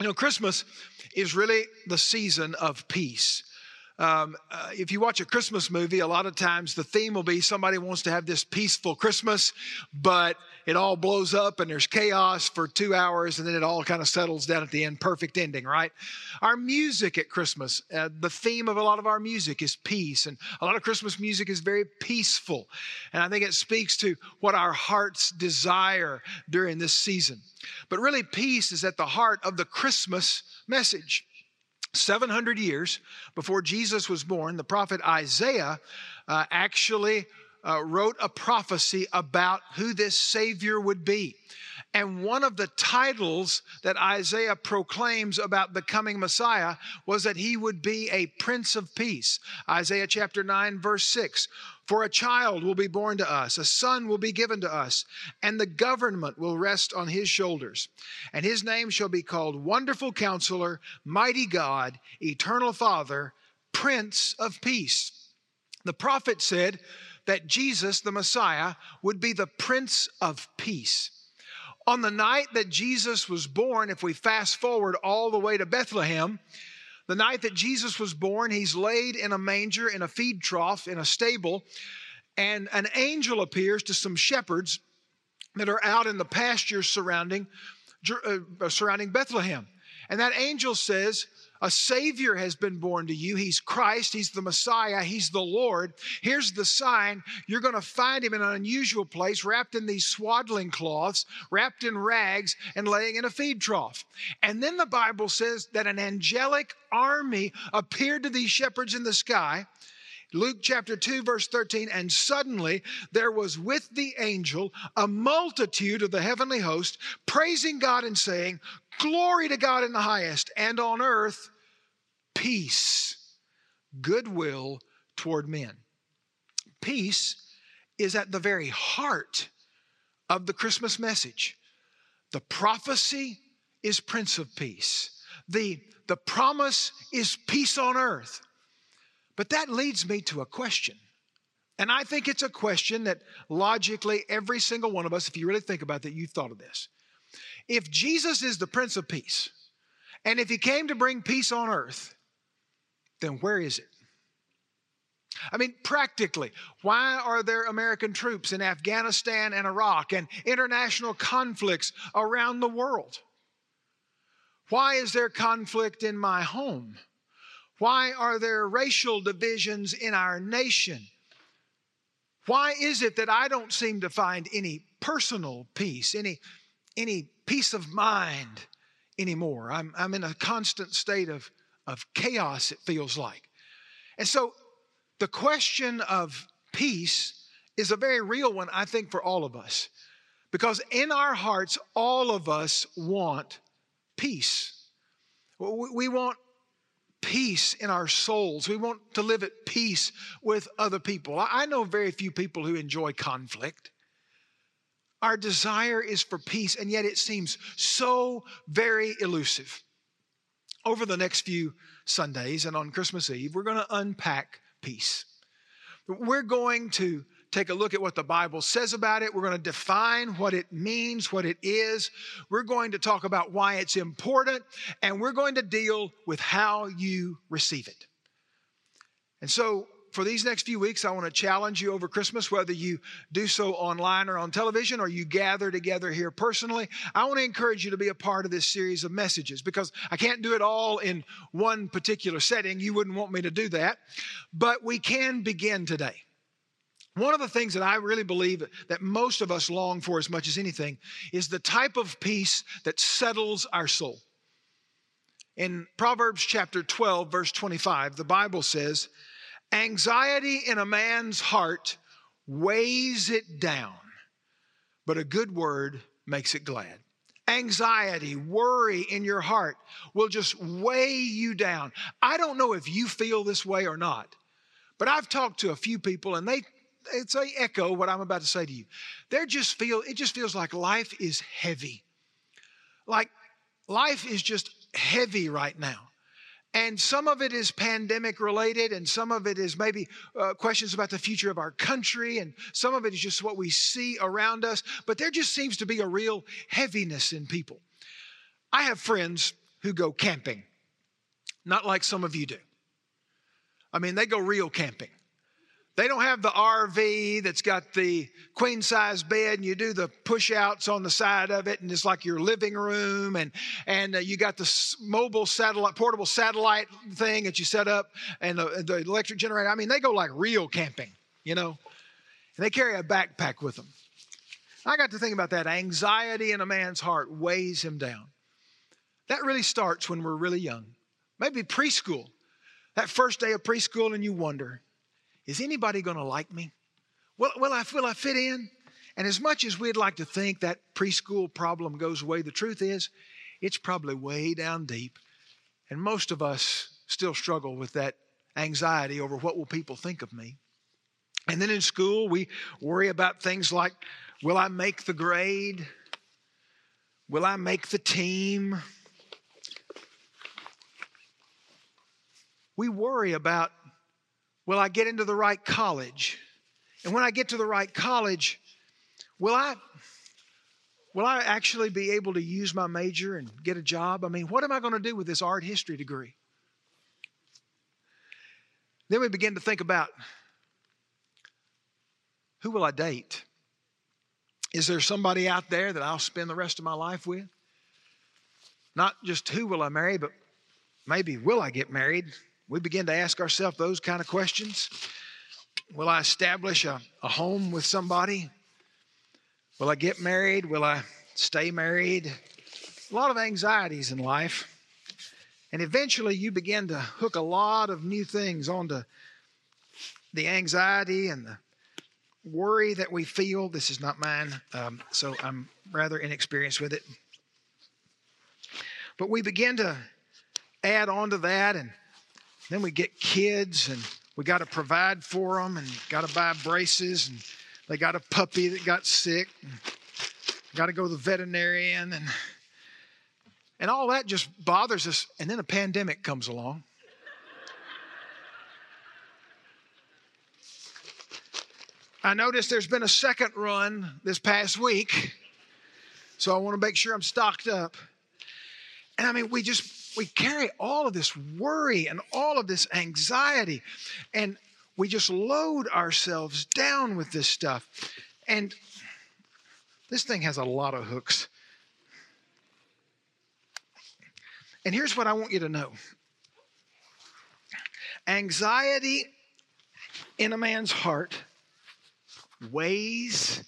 You know, Christmas is really the season of peace. Um, uh, if you watch a Christmas movie, a lot of times the theme will be somebody wants to have this peaceful Christmas, but it all blows up and there's chaos for two hours and then it all kind of settles down at the end. Perfect ending, right? Our music at Christmas, uh, the theme of a lot of our music is peace. And a lot of Christmas music is very peaceful. And I think it speaks to what our hearts desire during this season. But really, peace is at the heart of the Christmas message. 700 years before Jesus was born, the prophet Isaiah uh, actually uh, wrote a prophecy about who this Savior would be. And one of the titles that Isaiah proclaims about the coming Messiah was that he would be a Prince of Peace. Isaiah chapter 9, verse 6. For a child will be born to us, a son will be given to us, and the government will rest on his shoulders. And his name shall be called Wonderful Counselor, Mighty God, Eternal Father, Prince of Peace. The prophet said that Jesus, the Messiah, would be the Prince of Peace. On the night that Jesus was born, if we fast forward all the way to Bethlehem, the night that Jesus was born, he's laid in a manger, in a feed trough, in a stable, and an angel appears to some shepherds that are out in the pastures surrounding, uh, surrounding Bethlehem. And that angel says, a Savior has been born to you. He's Christ. He's the Messiah. He's the Lord. Here's the sign. You're going to find him in an unusual place, wrapped in these swaddling cloths, wrapped in rags, and laying in a feed trough. And then the Bible says that an angelic army appeared to these shepherds in the sky. Luke chapter 2, verse 13, and suddenly there was with the angel a multitude of the heavenly host praising God and saying, Glory to God in the highest, and on earth, peace, goodwill toward men. Peace is at the very heart of the Christmas message. The prophecy is Prince of Peace. The, the promise is peace on earth. But that leads me to a question. And I think it's a question that logically every single one of us, if you really think about that, you've thought of this. If Jesus is the Prince of Peace, and if he came to bring peace on earth, then where is it? I mean, practically, why are there American troops in Afghanistan and Iraq and international conflicts around the world? Why is there conflict in my home? Why are there racial divisions in our nation? Why is it that I don't seem to find any personal peace, any, any peace of mind anymore. I'm, I'm in a constant state of, of chaos, it feels like. And so the question of peace is a very real one, I think, for all of us. Because in our hearts, all of us want peace. We want peace in our souls. We want to live at peace with other people. I know very few people who enjoy conflict. Our desire is for peace, and yet it seems so very elusive. Over the next few Sundays and on Christmas Eve, we're going to unpack peace. We're going to take a look at what the Bible says about it. We're going to define what it means, what it is. We're going to talk about why it's important, and we're going to deal with how you receive it. And so, for these next few weeks, I want to challenge you over Christmas, whether you do so online or on television or you gather together here personally. I want to encourage you to be a part of this series of messages because I can't do it all in one particular setting. You wouldn't want me to do that. But we can begin today. One of the things that I really believe that most of us long for as much as anything is the type of peace that settles our soul. In Proverbs chapter 12, verse 25, the Bible says, Anxiety in a man's heart weighs it down, but a good word makes it glad. Anxiety, worry in your heart will just weigh you down. I don't know if you feel this way or not, but I've talked to a few people and they it's a echo what I'm about to say to you. They just feel it just feels like life is heavy. Like life is just heavy right now. And some of it is pandemic related, and some of it is maybe uh, questions about the future of our country, and some of it is just what we see around us. But there just seems to be a real heaviness in people. I have friends who go camping, not like some of you do. I mean, they go real camping. They don't have the RV that's got the queen size bed and you do the push outs on the side of it and it's like your living room and and uh, you got the mobile satellite portable satellite thing that you set up and the, the electric generator. I mean, they go like real camping, you know. And they carry a backpack with them. I got to think about that. Anxiety in a man's heart weighs him down. That really starts when we're really young. Maybe preschool. That first day of preschool and you wonder, is anybody going to like me? Will, will, I, will I fit in? And as much as we'd like to think that preschool problem goes away, the truth is it's probably way down deep. And most of us still struggle with that anxiety over what will people think of me. And then in school, we worry about things like will I make the grade? Will I make the team? We worry about Will I get into the right college? And when I get to the right college, will I will I actually be able to use my major and get a job? I mean, what am I going to do with this art history degree? Then we begin to think about who will I date? Is there somebody out there that I'll spend the rest of my life with? Not just who will I marry, but maybe will I get married? We begin to ask ourselves those kind of questions. Will I establish a, a home with somebody? Will I get married? Will I stay married? A lot of anxieties in life. And eventually you begin to hook a lot of new things onto the anxiety and the worry that we feel. This is not mine, um, so I'm rather inexperienced with it. But we begin to add on to that and then we get kids and we got to provide for them and got to buy braces and they got a puppy that got sick and got to go to the veterinarian and and all that just bothers us and then a pandemic comes along. I noticed there's been a second run this past week so I want to make sure I'm stocked up. And I mean we just we carry all of this worry and all of this anxiety, and we just load ourselves down with this stuff. And this thing has a lot of hooks. And here's what I want you to know anxiety in a man's heart weighs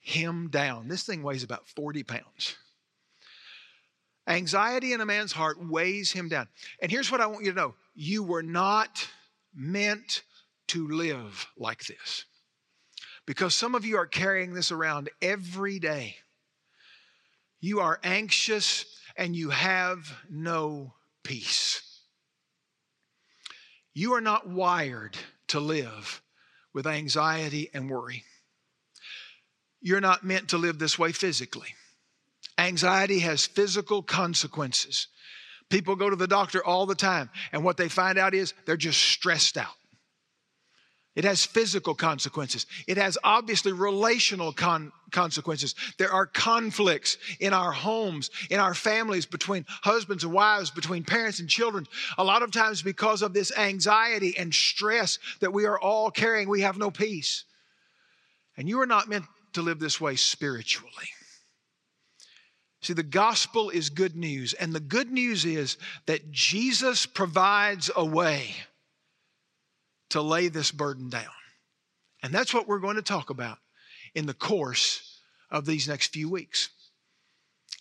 him down. This thing weighs about 40 pounds. Anxiety in a man's heart weighs him down. And here's what I want you to know you were not meant to live like this. Because some of you are carrying this around every day. You are anxious and you have no peace. You are not wired to live with anxiety and worry. You're not meant to live this way physically. Anxiety has physical consequences. People go to the doctor all the time, and what they find out is they're just stressed out. It has physical consequences. It has obviously relational con- consequences. There are conflicts in our homes, in our families, between husbands and wives, between parents and children. A lot of times, because of this anxiety and stress that we are all carrying, we have no peace. And you are not meant to live this way spiritually. See, the gospel is good news. And the good news is that Jesus provides a way to lay this burden down. And that's what we're going to talk about in the course of these next few weeks.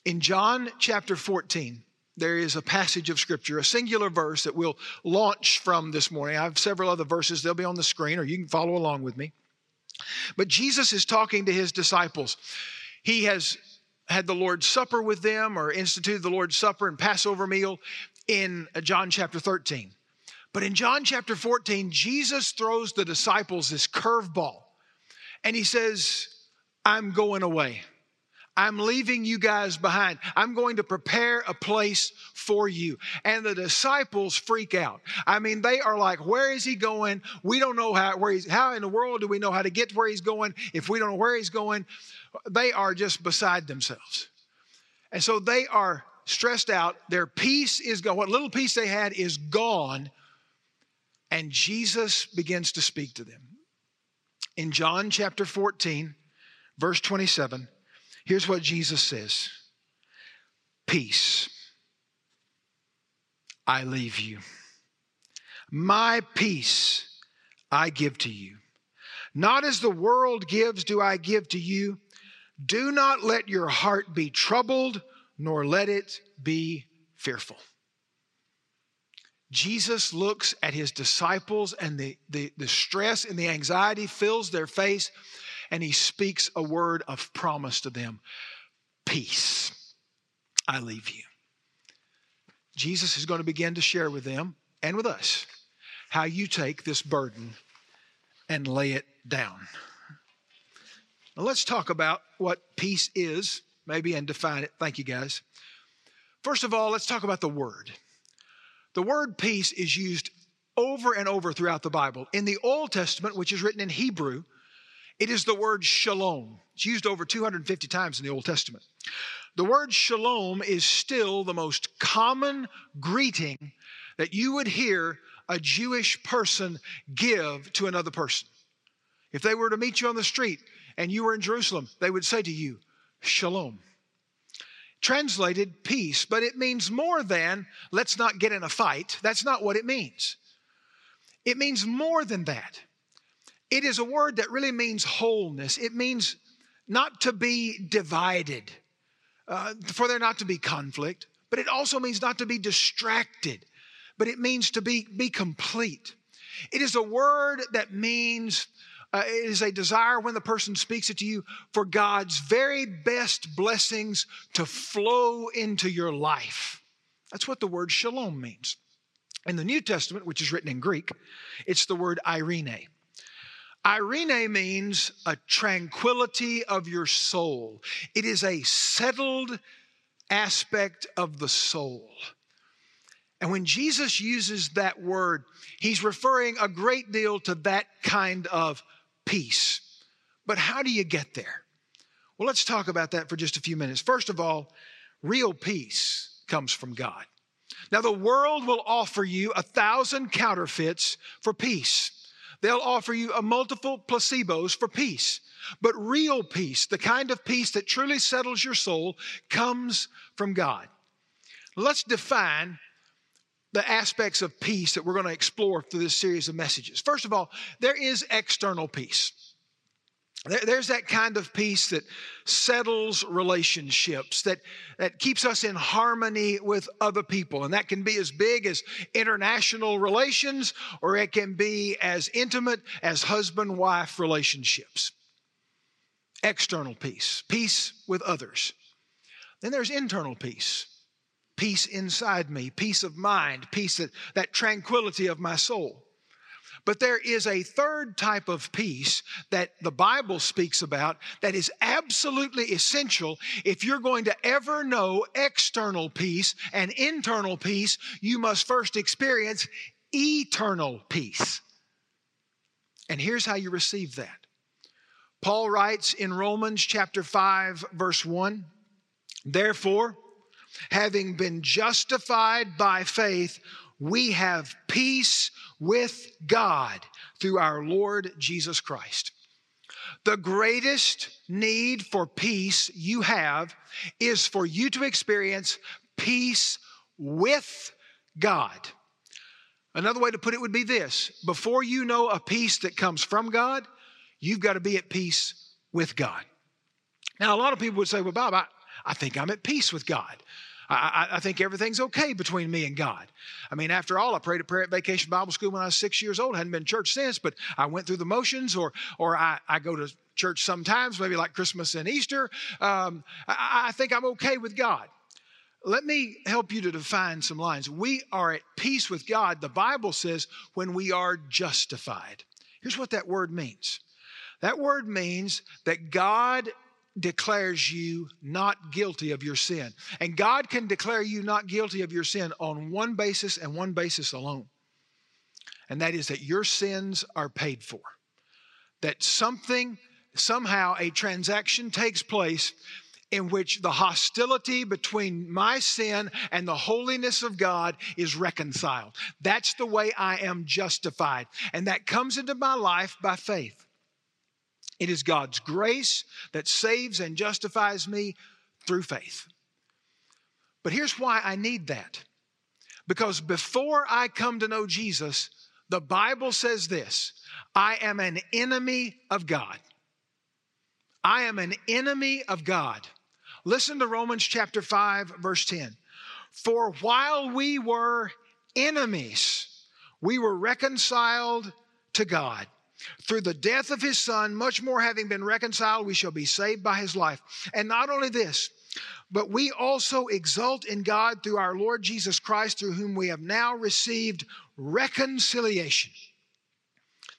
In John chapter 14, there is a passage of scripture, a singular verse that we'll launch from this morning. I have several other verses, they'll be on the screen, or you can follow along with me. But Jesus is talking to his disciples. He has had the Lord's Supper with them or instituted the Lord's Supper and Passover meal in uh, John chapter 13. But in John chapter 14, Jesus throws the disciples this curveball and he says, I'm going away. I'm leaving you guys behind. I'm going to prepare a place for you. And the disciples freak out. I mean, they are like, Where is he going? We don't know how, where he's, how in the world do we know how to get where he's going if we don't know where he's going? They are just beside themselves. And so they are stressed out. Their peace is gone. What little peace they had is gone. And Jesus begins to speak to them. In John chapter 14, verse 27, here's what Jesus says Peace I leave you. My peace I give to you. Not as the world gives, do I give to you. Do not let your heart be troubled, nor let it be fearful. Jesus looks at his disciples, and the, the, the stress and the anxiety fills their face, and he speaks a word of promise to them Peace, I leave you. Jesus is going to begin to share with them and with us how you take this burden and lay it down. Now let's talk about what peace is, maybe, and define it. Thank you, guys. First of all, let's talk about the word. The word peace is used over and over throughout the Bible. In the Old Testament, which is written in Hebrew, it is the word shalom. It's used over 250 times in the Old Testament. The word shalom is still the most common greeting that you would hear a Jewish person give to another person. If they were to meet you on the street and you were in Jerusalem, they would say to you, Shalom. Translated peace, but it means more than let's not get in a fight. That's not what it means. It means more than that. It is a word that really means wholeness. It means not to be divided, uh, for there not to be conflict, but it also means not to be distracted but it means to be, be complete. It is a word that means, uh, it is a desire when the person speaks it to you for God's very best blessings to flow into your life. That's what the word shalom means. In the New Testament, which is written in Greek, it's the word eirene. Eirene means a tranquility of your soul. It is a settled aspect of the soul. And when Jesus uses that word, he's referring a great deal to that kind of peace. But how do you get there? Well, let's talk about that for just a few minutes. First of all, real peace comes from God. Now, the world will offer you a thousand counterfeits for peace. They'll offer you a multiple placebos for peace. But real peace, the kind of peace that truly settles your soul, comes from God. Let's define the aspects of peace that we're going to explore through this series of messages. First of all, there is external peace. There's that kind of peace that settles relationships, that, that keeps us in harmony with other people. And that can be as big as international relations, or it can be as intimate as husband wife relationships. External peace, peace with others. Then there's internal peace peace inside me, peace of mind, peace that, that tranquility of my soul. But there is a third type of peace that the Bible speaks about that is absolutely essential. If you're going to ever know external peace and internal peace, you must first experience eternal peace. And here's how you receive that. Paul writes in Romans chapter 5, verse 1 Therefore, having been justified by faith, we have peace with God through our Lord Jesus Christ. The greatest need for peace you have is for you to experience peace with God. Another way to put it would be this before you know a peace that comes from God, you've got to be at peace with God. Now, a lot of people would say, Well, Bob, I, I think I'm at peace with God. I, I, think everything's okay between me and God. I mean, after all, I prayed a prayer at Vacation Bible School when I was six years old. I hadn't been to church since, but I went through the motions, or or I, I go to church sometimes, maybe like Christmas and Easter. Um, I, I think I'm okay with God. Let me help you to define some lines. We are at peace with God. The Bible says when we are justified. Here's what that word means. That word means that God declares you not guilty of your sin. And God can declare you not guilty of your sin on one basis and one basis alone. And that is that your sins are paid for. That something, somehow, a transaction takes place in which the hostility between my sin and the holiness of God is reconciled. That's the way I am justified. And that comes into my life by faith. It is God's grace that saves and justifies me through faith. But here's why I need that. Because before I come to know Jesus, the Bible says this I am an enemy of God. I am an enemy of God. Listen to Romans chapter 5, verse 10. For while we were enemies, we were reconciled to God. Through the death of his son, much more having been reconciled, we shall be saved by his life. And not only this, but we also exult in God through our Lord Jesus Christ, through whom we have now received reconciliation.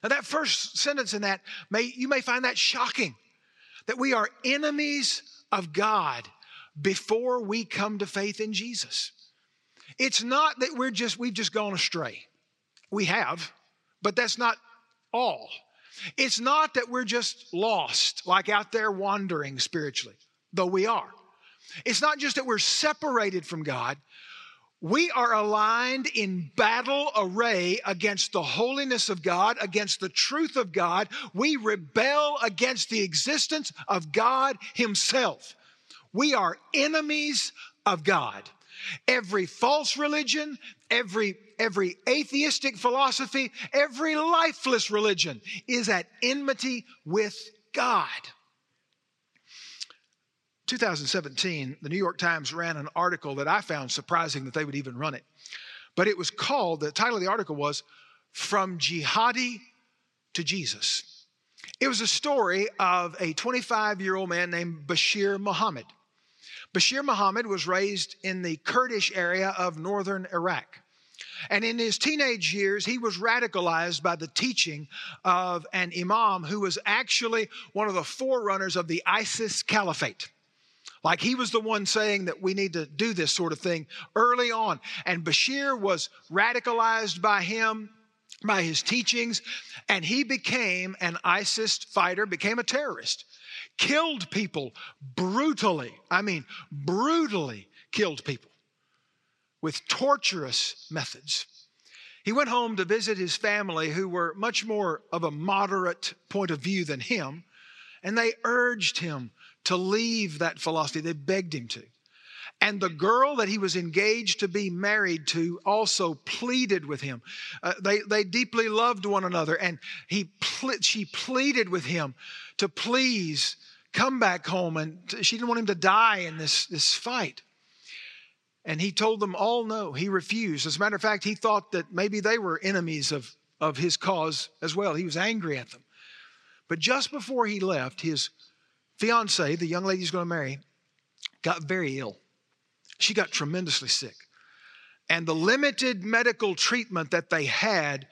Now, that first sentence in that, may, you may find that shocking that we are enemies of God before we come to faith in Jesus. It's not that we're just, we've just gone astray. We have, but that's not all. It's not that we're just lost, like out there wandering spiritually, though we are. It's not just that we're separated from God, we are aligned in battle array against the holiness of God, against the truth of God. We rebel against the existence of God Himself. We are enemies of God. Every false religion, every, every atheistic philosophy, every lifeless religion is at enmity with God. 2017, the New York Times ran an article that I found surprising that they would even run it. But it was called, the title of the article was From Jihadi to Jesus. It was a story of a 25 year old man named Bashir Muhammad. Bashir Muhammad was raised in the Kurdish area of northern Iraq. And in his teenage years, he was radicalized by the teaching of an imam who was actually one of the forerunners of the ISIS caliphate. Like he was the one saying that we need to do this sort of thing early on. And Bashir was radicalized by him, by his teachings, and he became an ISIS fighter, became a terrorist, killed people brutally. I mean, brutally killed people with torturous methods. He went home to visit his family, who were much more of a moderate point of view than him, and they urged him to leave that philosophy. They begged him to. And the girl that he was engaged to be married to also pleaded with him. Uh, they, they deeply loved one another, and he ple- she pleaded with him to please come back home. And she didn't want him to die in this, this fight. And he told them all no. He refused. As a matter of fact, he thought that maybe they were enemies of, of his cause as well. He was angry at them. But just before he left, his fiancee, the young lady he's going to marry, got very ill. She got tremendously sick. And the limited medical treatment that they had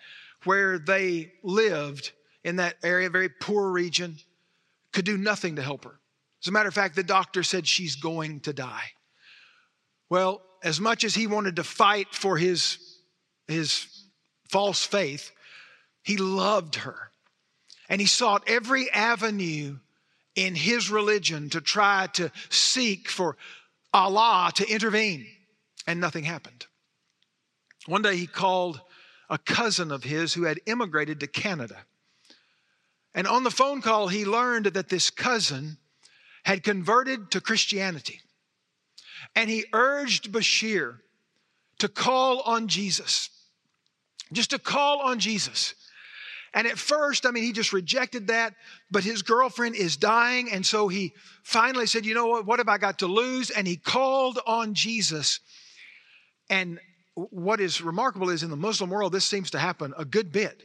where they lived in that area, very poor region, could do nothing to help her. As a matter of fact, the doctor said she's going to die. Well, as much as he wanted to fight for his, his false faith, he loved her. And he sought every avenue in his religion to try to seek for Allah to intervene, and nothing happened. One day he called a cousin of his who had immigrated to Canada. And on the phone call, he learned that this cousin had converted to Christianity. And he urged Bashir to call on Jesus, just to call on Jesus. And at first, I mean, he just rejected that, but his girlfriend is dying. And so he finally said, You know what? What have I got to lose? And he called on Jesus. And what is remarkable is in the Muslim world, this seems to happen a good bit.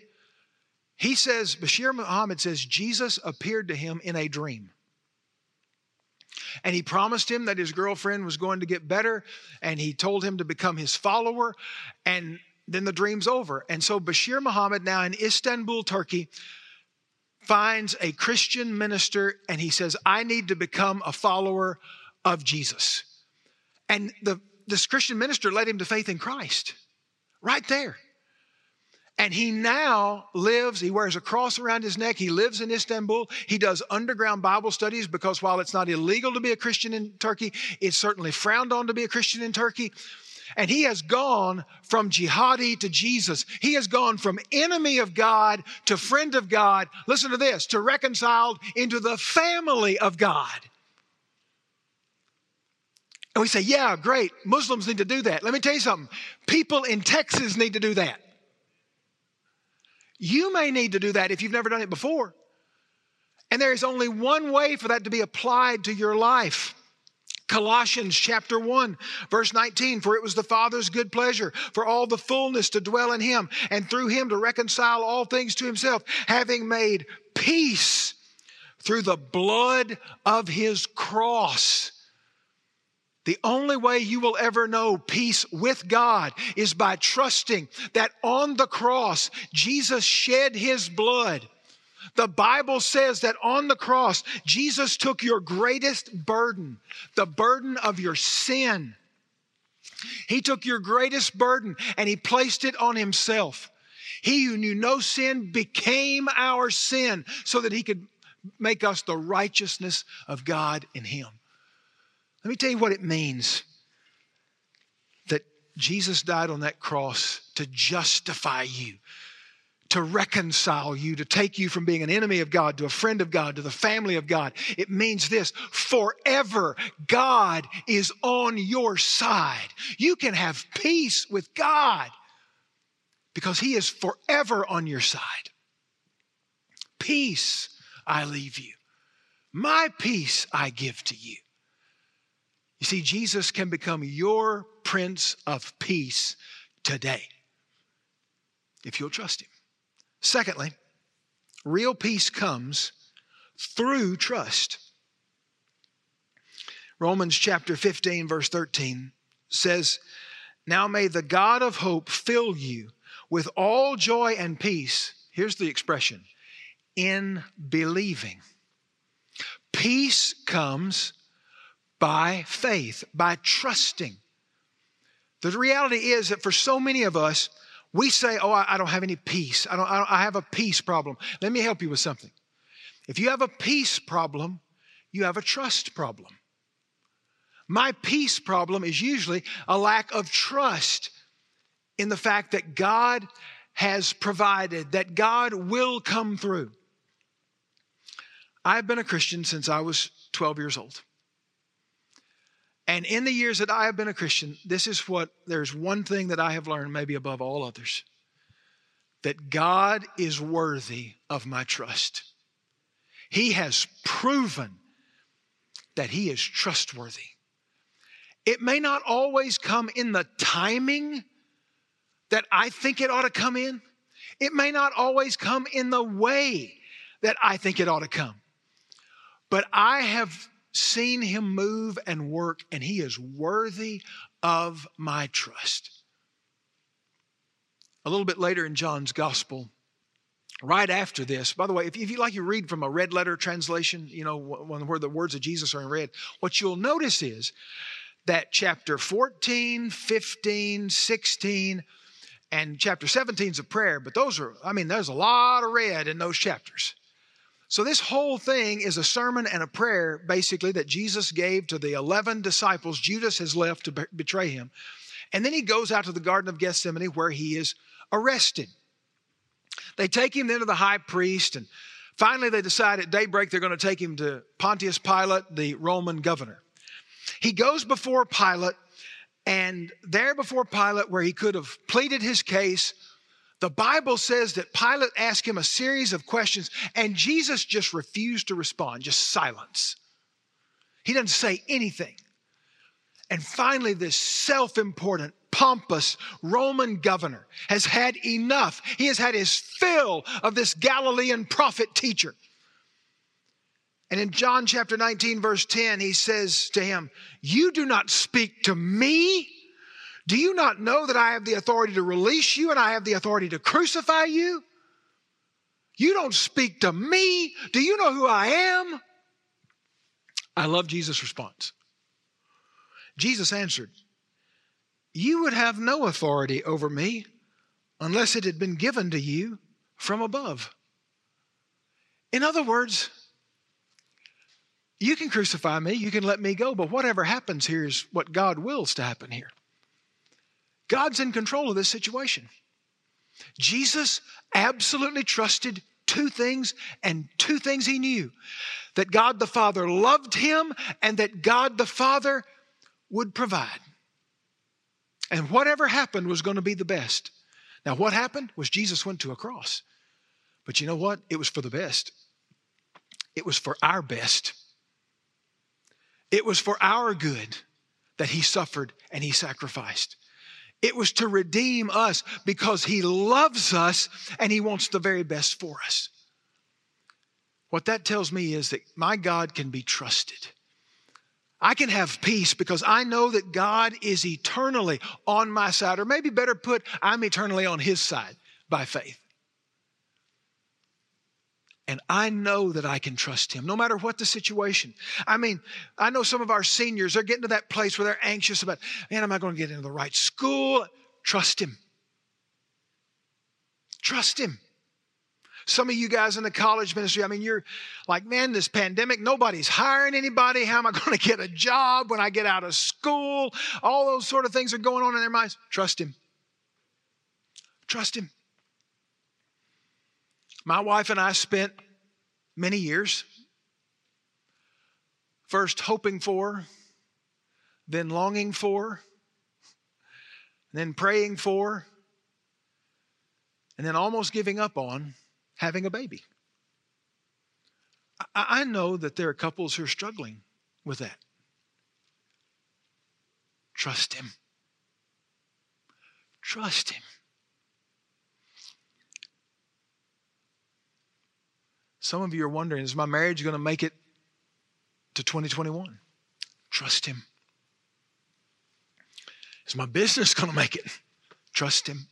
He says, Bashir Muhammad says, Jesus appeared to him in a dream. And he promised him that his girlfriend was going to get better, and he told him to become his follower. And then the dream's over. And so Bashir Muhammad, now in Istanbul, Turkey, finds a Christian minister and he says, I need to become a follower of Jesus. And the, this Christian minister led him to faith in Christ right there. And he now lives, he wears a cross around his neck. He lives in Istanbul. He does underground Bible studies because while it's not illegal to be a Christian in Turkey, it's certainly frowned on to be a Christian in Turkey. And he has gone from jihadi to Jesus. He has gone from enemy of God to friend of God. Listen to this to reconciled into the family of God. And we say, yeah, great. Muslims need to do that. Let me tell you something. People in Texas need to do that. You may need to do that if you've never done it before. And there is only one way for that to be applied to your life. Colossians chapter 1, verse 19, for it was the Father's good pleasure for all the fullness to dwell in him, and through him to reconcile all things to himself, having made peace through the blood of his cross. The only way you will ever know peace with God is by trusting that on the cross, Jesus shed his blood. The Bible says that on the cross, Jesus took your greatest burden, the burden of your sin. He took your greatest burden and he placed it on himself. He who knew no sin became our sin so that he could make us the righteousness of God in him. Let me tell you what it means that Jesus died on that cross to justify you, to reconcile you, to take you from being an enemy of God to a friend of God, to the family of God. It means this forever, God is on your side. You can have peace with God because He is forever on your side. Peace I leave you, my peace I give to you. You see, Jesus can become your Prince of Peace today if you'll trust Him. Secondly, real peace comes through trust. Romans chapter 15, verse 13 says, Now may the God of hope fill you with all joy and peace. Here's the expression in believing. Peace comes by faith, by trusting. The reality is that for so many of us, we say, Oh, I, don't have any peace. I, don't, I, don't, I have a peace problem. Let me help you with something. If you have a peace problem, you have a trust problem. My peace problem is usually a lack of trust in the fact that God has provided, that God will come through. I've been a Christian since I was 12 years old. And in the years that I have been a Christian, this is what there's one thing that I have learned, maybe above all others that God is worthy of my trust. He has proven that He is trustworthy. It may not always come in the timing that I think it ought to come in, it may not always come in the way that I think it ought to come. But I have seen him move and work, and he is worthy of my trust. A little bit later in John's gospel, right after this, by the way, if, you like you read from a red letter translation, you know, where the words of Jesus are in red, what you'll notice is that chapter 14, 15, 16, and chapter 17 is a prayer, but those are, I mean, there's a lot of red in those chapters. So, this whole thing is a sermon and a prayer, basically, that Jesus gave to the 11 disciples Judas has left to betray him. And then he goes out to the Garden of Gethsemane where he is arrested. They take him then to the high priest, and finally they decide at daybreak they're going to take him to Pontius Pilate, the Roman governor. He goes before Pilate, and there before Pilate, where he could have pleaded his case, the Bible says that Pilate asked him a series of questions, and Jesus just refused to respond, just silence. He doesn't say anything. And finally, this self important, pompous Roman governor has had enough. He has had his fill of this Galilean prophet teacher. And in John chapter 19, verse 10, he says to him, You do not speak to me. Do you not know that I have the authority to release you and I have the authority to crucify you? You don't speak to me. Do you know who I am? I love Jesus' response. Jesus answered, You would have no authority over me unless it had been given to you from above. In other words, you can crucify me, you can let me go, but whatever happens here is what God wills to happen here. God's in control of this situation. Jesus absolutely trusted two things and two things he knew that God the Father loved him and that God the Father would provide. And whatever happened was going to be the best. Now, what happened was Jesus went to a cross. But you know what? It was for the best, it was for our best. It was for our good that he suffered and he sacrificed. It was to redeem us because He loves us and He wants the very best for us. What that tells me is that my God can be trusted. I can have peace because I know that God is eternally on my side, or maybe better put, I'm eternally on His side by faith. And I know that I can trust him no matter what the situation. I mean, I know some of our seniors are getting to that place where they're anxious about, man, am I going to get into the right school? Trust him. Trust him. Some of you guys in the college ministry, I mean, you're like, man, this pandemic, nobody's hiring anybody. How am I going to get a job when I get out of school? All those sort of things are going on in their minds. Trust him. Trust him. My wife and I spent many years first hoping for, then longing for, then praying for, and then almost giving up on having a baby. I, know that there are couples who are struggling with that. Trust Him. Trust Him. Some of you are wondering is my marriage going to make it to 2021? Trust Him. Is my business going to make it? Trust Him.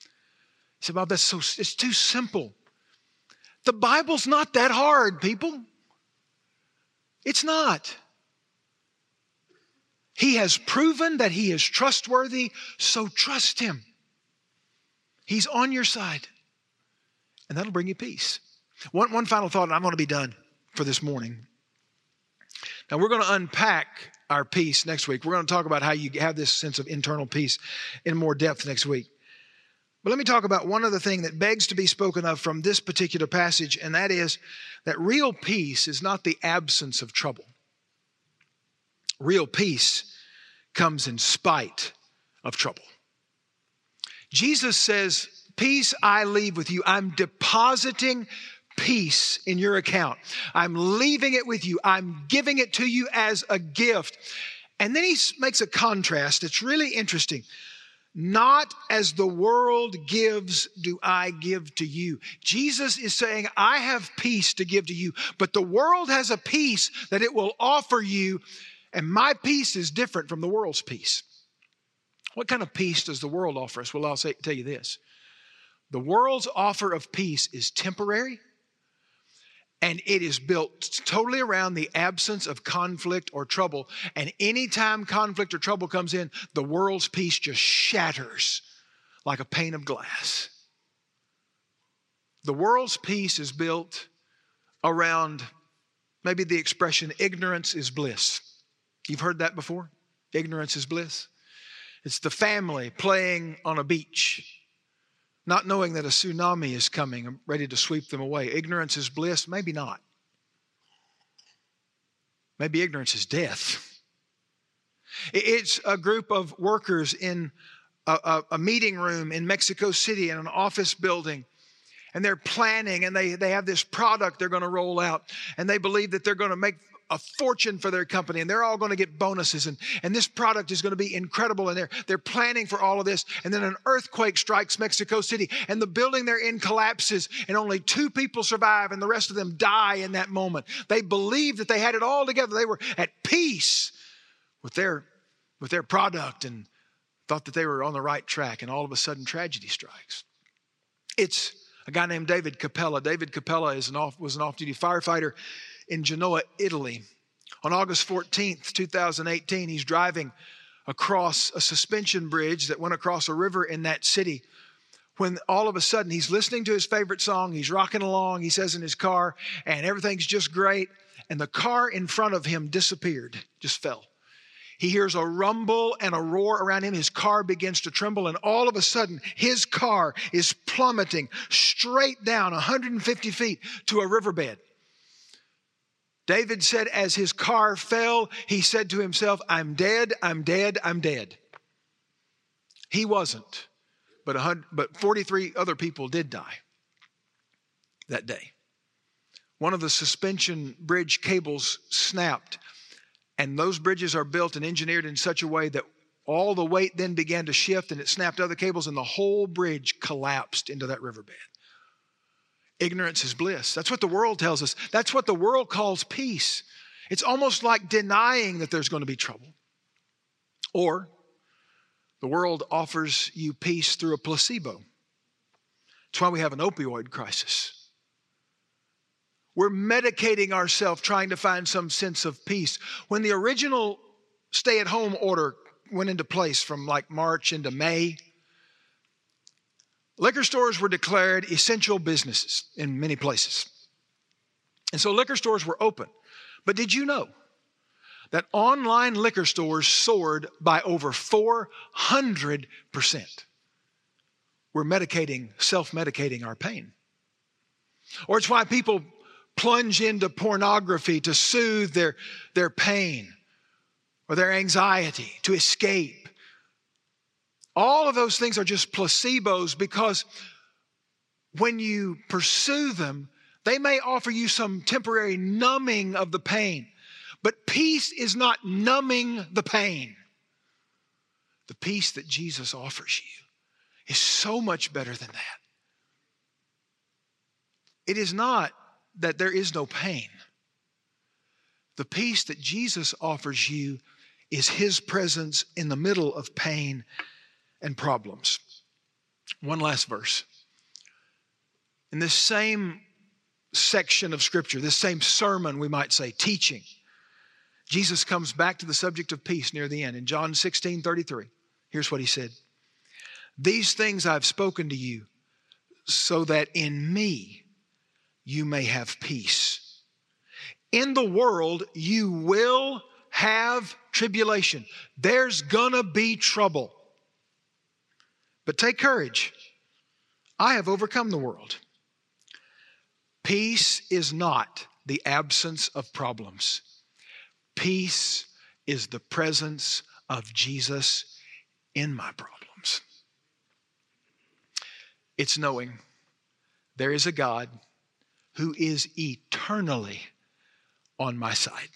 He said, Bob, that's so, it's too simple. The Bible's not that hard, people. It's not. He has proven that He is trustworthy, so trust Him. He's on your side, and that'll bring you peace. One, one final thought, and I'm going to be done for this morning. Now, we're going to unpack our peace next week. We're going to talk about how you have this sense of internal peace in more depth next week. But let me talk about one other thing that begs to be spoken of from this particular passage, and that is that real peace is not the absence of trouble. Real peace comes in spite of trouble. Jesus says, Peace I leave with you. I'm depositing peace in your account. I'm leaving it with you. I'm giving it to you as a gift. And then he makes a contrast. It's really interesting. Not as the world gives, do I give to you. Jesus is saying, I have peace to give to you, but the world has a peace that it will offer you, and my peace is different from the world's peace. What kind of peace does the world offer us? Well, I'll say, tell you this the world's offer of peace is temporary and it is built totally around the absence of conflict or trouble. And anytime conflict or trouble comes in, the world's peace just shatters like a pane of glass. The world's peace is built around maybe the expression ignorance is bliss. You've heard that before? Ignorance is bliss. It's the family playing on a beach not knowing that a tsunami is coming ready to sweep them away. Ignorance is bliss? Maybe not. Maybe ignorance is death. It's a group of workers in a, a, a, meeting room in Mexico City in an office building. And they're planning and they, they have this product they're going to roll out. And they believe that they're going to make a fortune for their company and they're all going to get bonuses and, and this product is going to be incredible and they're, they're planning for all of this. And then an earthquake strikes Mexico City and the building they're in collapses and only two people survive and the rest of them die in that moment. They believed that they had it all together. They were at peace with their with their product and thought that they were on the right track and all of a sudden tragedy strikes. It's a guy named David Capello. David Capello is an off, was an off-duty firefighter in Genoa, Italy. On August 14th, 2018, he's driving across a suspension bridge that went across a river in that city when all of a sudden he's listening to his favorite song, he's rocking along, he says in his car, and everything's just great, and the car in front of him disappeared, just fell. He hears a rumble and a roar around him. His car begins to tremble, and all of a sudden, his car is plummeting straight down 150 feet to a riverbed. David said, as his car fell, he said to himself, I'm dead, I'm dead, I'm dead. He wasn't, but, but 43 other people did die that day. One of the suspension bridge cables snapped, and those bridges are built and engineered in such a way that all the weight then began to shift and it snapped other cables, and the whole bridge collapsed into that riverbed. Ignorance is bliss. That's what the world tells us. That's what the world calls peace. It's almost like denying that there's going to be trouble. Or the world offers you peace through a placebo. That's why we have an opioid crisis. We're medicating ourselves trying to find some sense of peace. When the original stay at home order went into place from like March into May, Liquor stores were declared essential businesses in many places. And so liquor stores were open. But did you know that online liquor stores soared by over 400%? We're medicating, self medicating our pain. Or it's why people plunge into pornography to soothe their, their pain or their anxiety, to escape. All of those things are just placebos because when you pursue them, they may offer you some temporary numbing of the pain. But peace is not numbing the pain. The peace that Jesus offers you is so much better than that. It is not that there is no pain. The peace that Jesus offers you is His presence in the middle of pain and problems. One last verse. In this same section of Scripture, this same sermon, we might say, teaching, Jesus comes back to the subject of peace near the end. In John 16 33, here's what he said These things I've spoken to you, so that in me you may have peace. In the world, you will have tribulation. There's gonna be trouble. But take courage. I have overcome the world. Peace is not the absence of problems, peace is the presence of Jesus in my problems. It's knowing there is a God who is eternally on my side,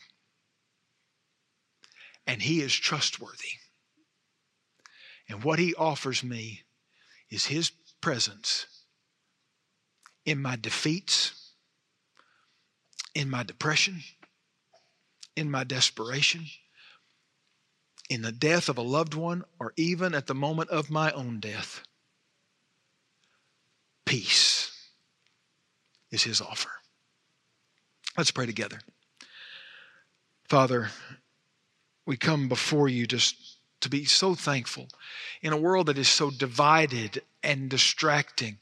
and He is trustworthy. And what He offers me is His presence in my defeats, in my depression, in my desperation, in the death of a loved one, or even at the moment of my own death. Peace is His offer. Let's pray together. Father, we come before you just to be so thankful in a world that is so divided and distracting,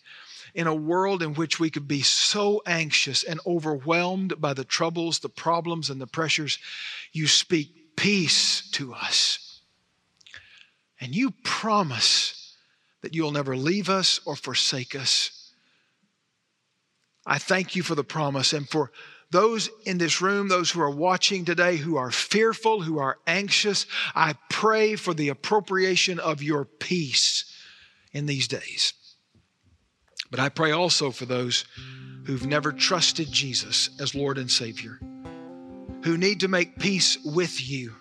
in a world in which we could be so anxious and overwhelmed by the troubles, the problems, and the pressures. You speak peace to us. And you promise that you'll never leave us or forsake us. I thank you for the promise and for those in this room, those who are watching today who are fearful, who are anxious, I pray for the appropriation of your peace in these days. But I pray also for those who've never trusted Jesus as Lord and Savior, who need to make peace with you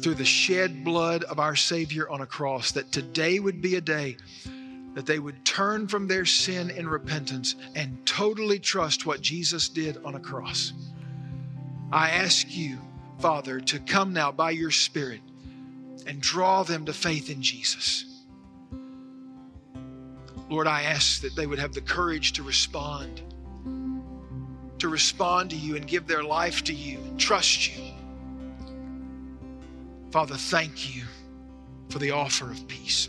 through the shed blood of our Savior on a cross, that today would be a day that they would turn from their sin in repentance and totally trust what Jesus did on a cross. I ask you, Father, to come now by your Spirit and draw them to faith in Jesus. Lord, I ask that they would have the courage to respond, to respond to you and give their life to you and trust you. Father, thank you for the offer of peace.